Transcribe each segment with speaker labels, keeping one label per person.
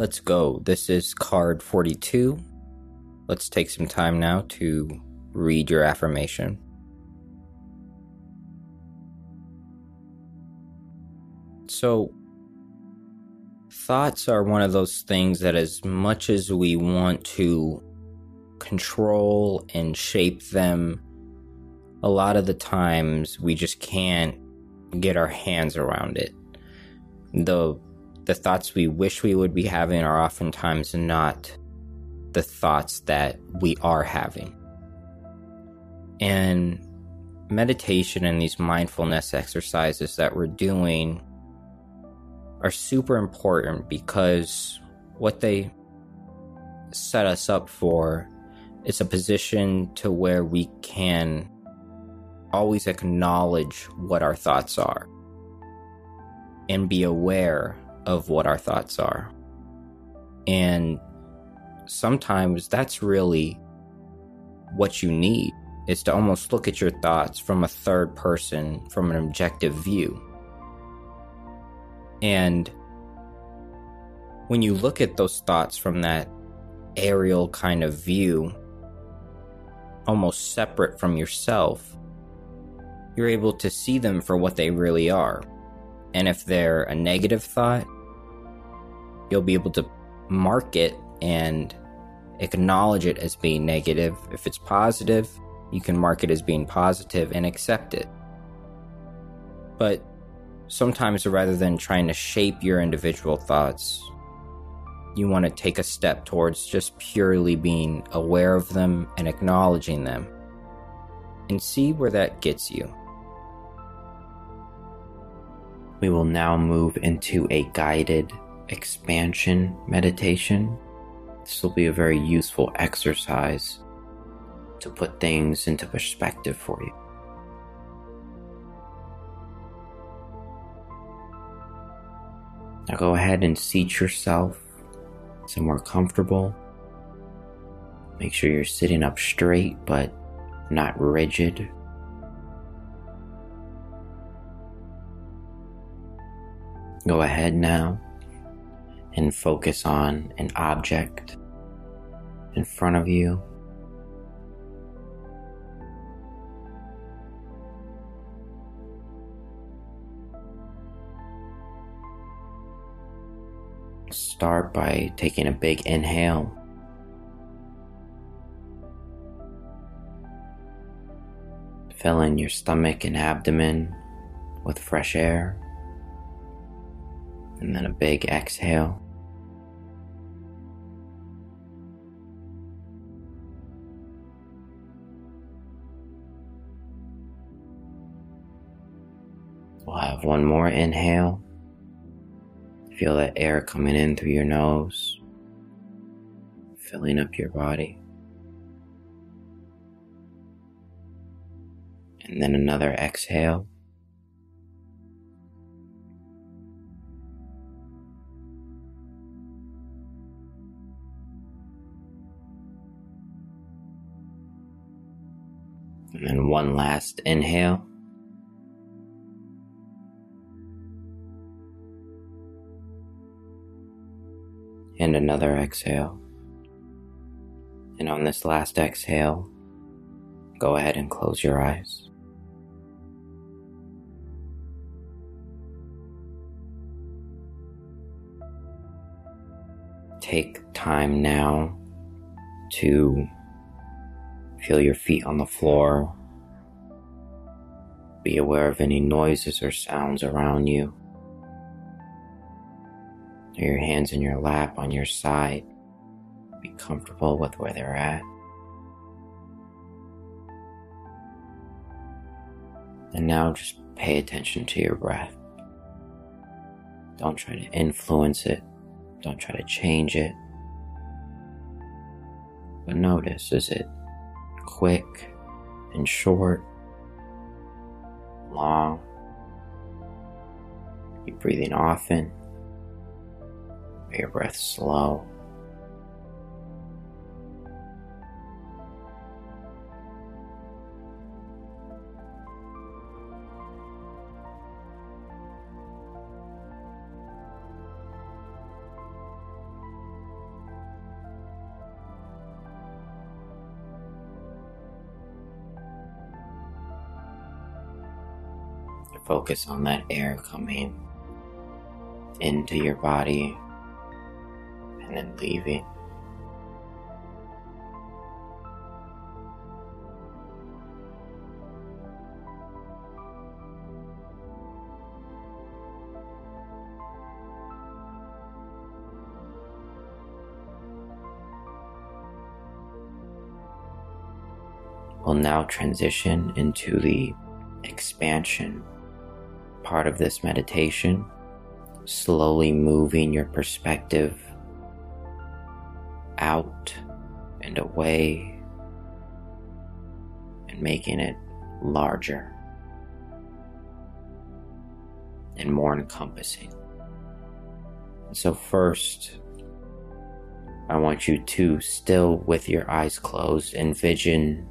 Speaker 1: Let's go. This is card 42. Let's take some time now to read your affirmation. So, thoughts are one of those things that, as much as we want to control and shape them, a lot of the times we just can't get our hands around it. The the thoughts we wish we would be having are oftentimes not the thoughts that we are having. And meditation and these mindfulness exercises that we're doing are super important because what they set us up for is a position to where we can always acknowledge what our thoughts are and be aware of what our thoughts are. And sometimes that's really what you need is to almost look at your thoughts from a third person, from an objective view. And when you look at those thoughts from that aerial kind of view, almost separate from yourself, you're able to see them for what they really are. And if they're a negative thought, you'll be able to mark it and acknowledge it as being negative. If it's positive, you can mark it as being positive and accept it. But sometimes rather than trying to shape your individual thoughts, you want to take a step towards just purely being aware of them and acknowledging them and see where that gets you. We will now move into a guided expansion meditation. This will be a very useful exercise to put things into perspective for you. Now go ahead and seat yourself somewhere comfortable. Make sure you're sitting up straight but not rigid. Go ahead now and focus on an object in front of you. Start by taking a big inhale. Filling your stomach and abdomen with fresh air and then a big exhale. We'll have one more inhale. Feel that air coming in through your nose, filling up your body. And then another exhale. And one last inhale. And another exhale. And on this last exhale, go ahead and close your eyes. Take time now to Feel your feet on the floor. Be aware of any noises or sounds around you. Are Your hands in your lap on your side. Be comfortable with where they're at. And now just pay attention to your breath. Don't try to influence it. Don't try to change it. But notice is it quick and short, long. You're breathing often, your breath slow.
Speaker 2: Focus on that air coming into your body and then leaving. We'll now transition into the expansion part of this meditation, slowly moving your perspective out and away and making it larger and more encompassing. So, first, I want you to, still with your eyes closed, envision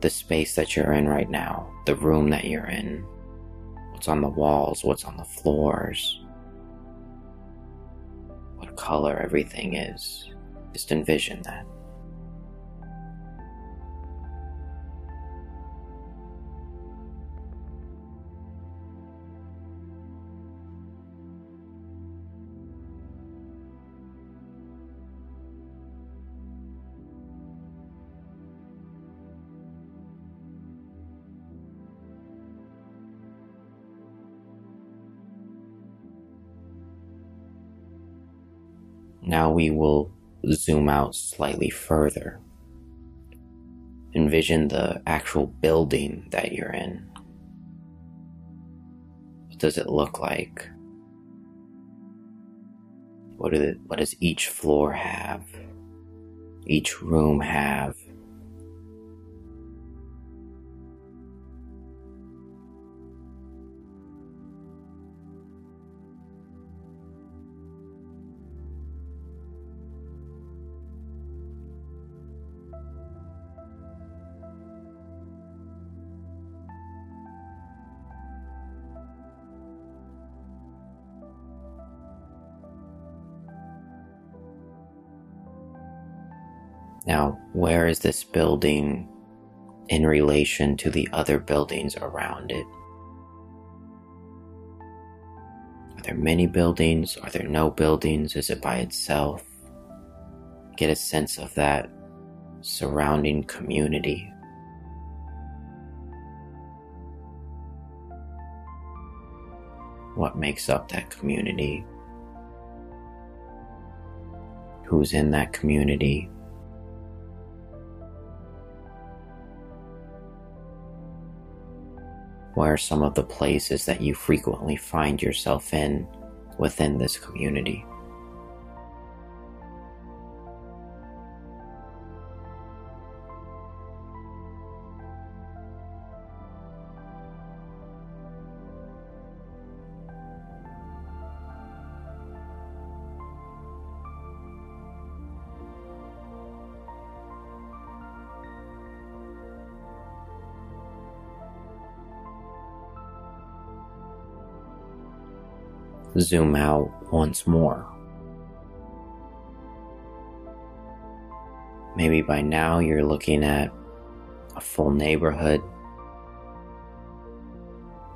Speaker 2: the space that you're in right now, the room that you're in, what's on the walls, what's on the floors, what color everything is. Just envision that. Now we will zoom out slightly further. Envision the actual building that you're in. What does it look like? What, what does each floor have? Each room have? Now, where is this building in relation to the other buildings around it? Are there many buildings? Are there no buildings? Is it by itself? Get a sense of that surrounding community. What makes up that community? Who's in that community? Where are some of the places that you frequently find yourself in within this community? Zoom out once more. Maybe by now you're looking at a full neighborhood.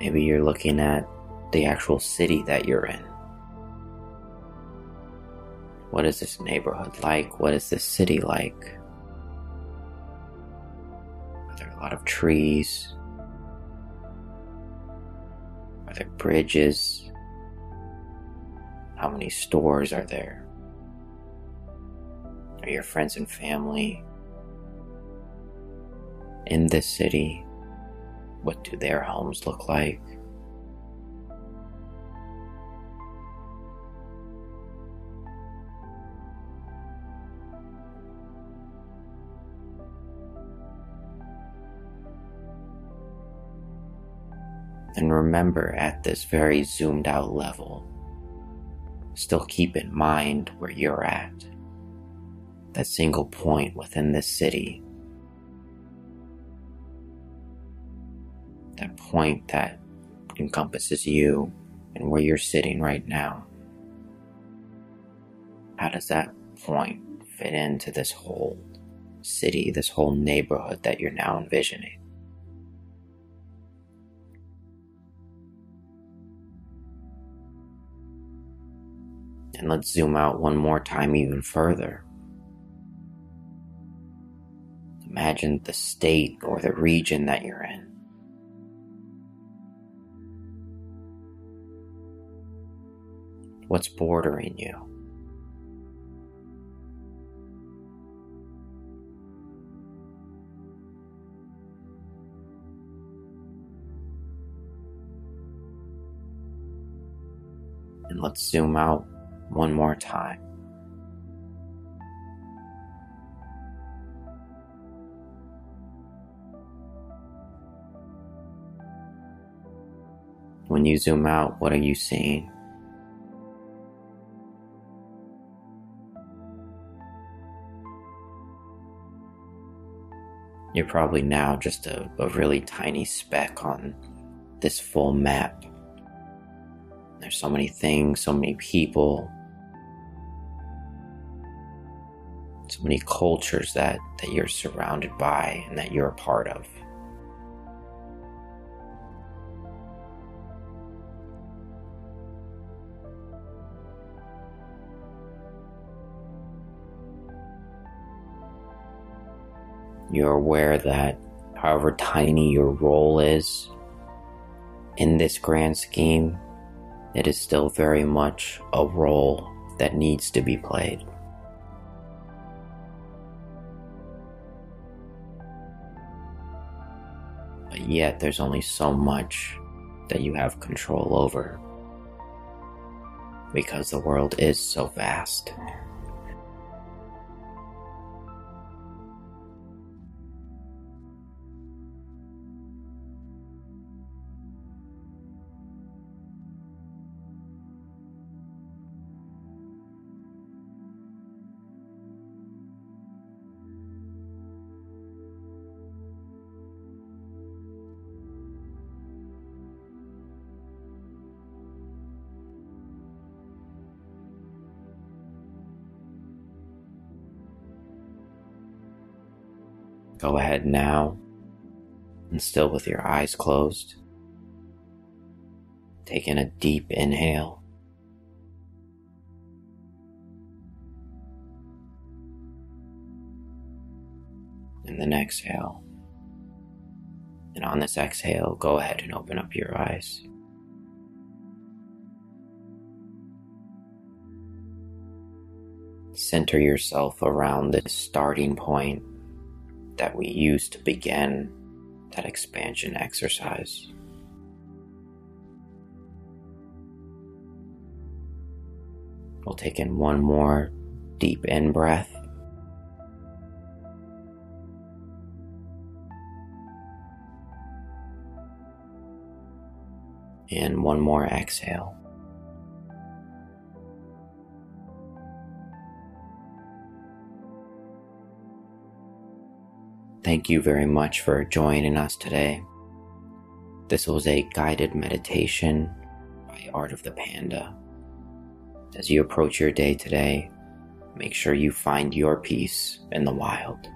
Speaker 2: Maybe you're looking at the actual city that you're in. What is this neighborhood like? What is this city like? Are there a lot of trees? Are there bridges? How many stores are there? Are your friends and family in this city? What do their homes look like? And remember at this very zoomed out level still keep in mind where you're at. That single point within this city. That point that encompasses you and where you're sitting right now. How does that point fit into this whole city, this whole neighborhood that you're now envisioning? And let's zoom out one more time, even further. Imagine the state or the region that you're in. What's bordering you? And let's zoom out one more time. When you zoom out, what are you seeing? You're probably now just a, a really tiny speck on this full map. There's so many things, so many people, many cultures that, that you're surrounded by and that you're a part of. You're aware that however tiny your role is in this grand scheme, it is still very much a role that needs to be played. Yet, there's only so much that you have control over because the world is so vast. Go ahead now, and still with your eyes closed, take in a deep inhale. And then exhale. And on this exhale, go ahead and open up your eyes. Center yourself around this starting point that we use to begin that expansion exercise. We'll take in one more deep in breath. And one more exhale. Thank you very much for joining us today. This was a guided meditation by Art of the Panda. As you approach your day today, make sure you find your peace in the wild.